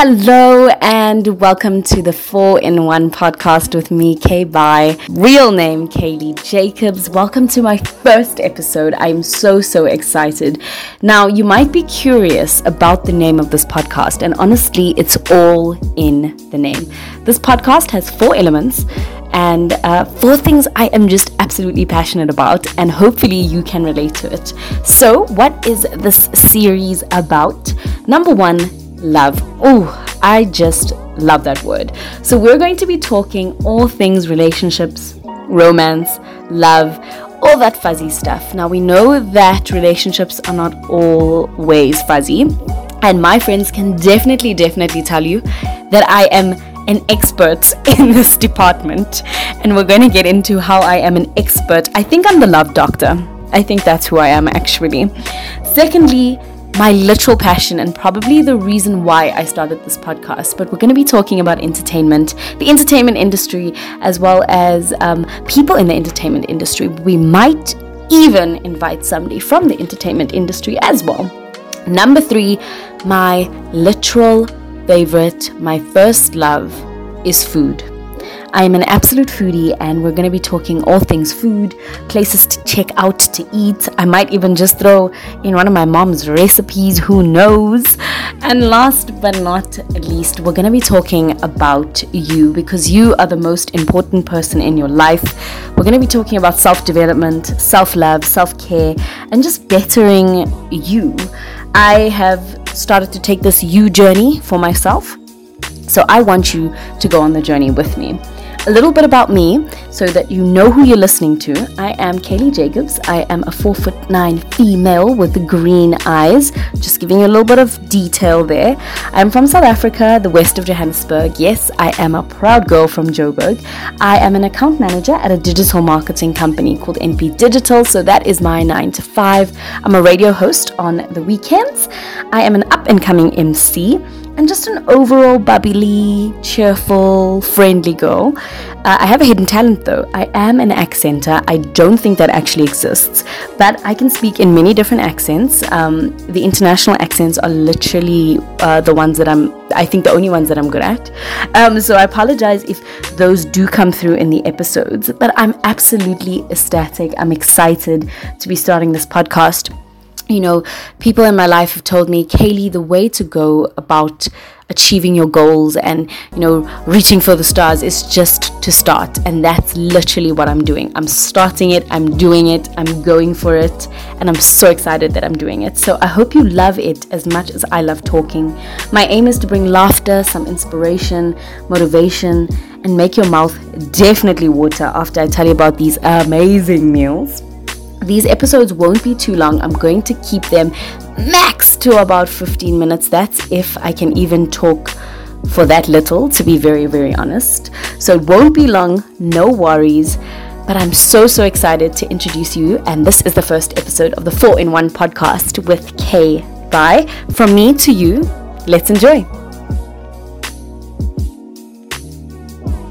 Hello and welcome to the 4 in 1 podcast with me, Kay by real name Kaylee Jacobs. Welcome to my first episode. I'm so, so excited. Now, you might be curious about the name of this podcast, and honestly, it's all in the name. This podcast has four elements and uh, four things I am just absolutely passionate about, and hopefully you can relate to it. So, what is this series about? Number one, love. Oh, I just love that word. So, we're going to be talking all things relationships, romance, love, all that fuzzy stuff. Now, we know that relationships are not always fuzzy, and my friends can definitely, definitely tell you that I am an expert in this department, and we're going to get into how I am an expert. I think I'm the love doctor. I think that's who I am actually. Secondly, my literal passion and probably the reason why I started this podcast. But we're going to be talking about entertainment, the entertainment industry, as well as um, people in the entertainment industry. We might even invite somebody from the entertainment industry as well. Number three, my literal favorite, my first love is food. I am an absolute foodie, and we're going to be talking all things food, places to check out to eat. I might even just throw in one of my mom's recipes, who knows? And last but not least, we're going to be talking about you because you are the most important person in your life. We're going to be talking about self development, self love, self care, and just bettering you. I have started to take this you journey for myself. So I want you to go on the journey with me a little bit about me so that you know who you're listening to. I am Kaylee Jacobs. I am a four foot nine female with green eyes. Just giving you a little bit of detail there. I'm from South Africa, the west of Johannesburg. Yes, I am a proud girl from Joburg. I am an account manager at a digital marketing company called NP Digital. So that is my nine to five. I'm a radio host on the weekends. I am an up and coming MC and just an overall bubbly, cheerful, friendly girl. Uh, I have a hidden talent though. I am an accenter. I don't think that actually exists, but I can speak in many different accents. Um, the international accents are literally uh, the ones that I'm, I think, the only ones that I'm good at. Um, so I apologize if those do come through in the episodes, but I'm absolutely ecstatic. I'm excited to be starting this podcast you know, people in my life have told me, Kaylee, the way to go about achieving your goals and, you know, reaching for the stars is just to start. And that's literally what I'm doing. I'm starting it, I'm doing it, I'm going for it, and I'm so excited that I'm doing it. So I hope you love it as much as I love talking. My aim is to bring laughter, some inspiration, motivation, and make your mouth definitely water after I tell you about these amazing meals. These episodes won't be too long. I'm going to keep them max to about 15 minutes. That's if I can even talk for that little, to be very, very honest. So it won't be long, no worries. But I'm so, so excited to introduce you. And this is the first episode of the 4 in 1 podcast with Kay. Bye. From me to you, let's enjoy.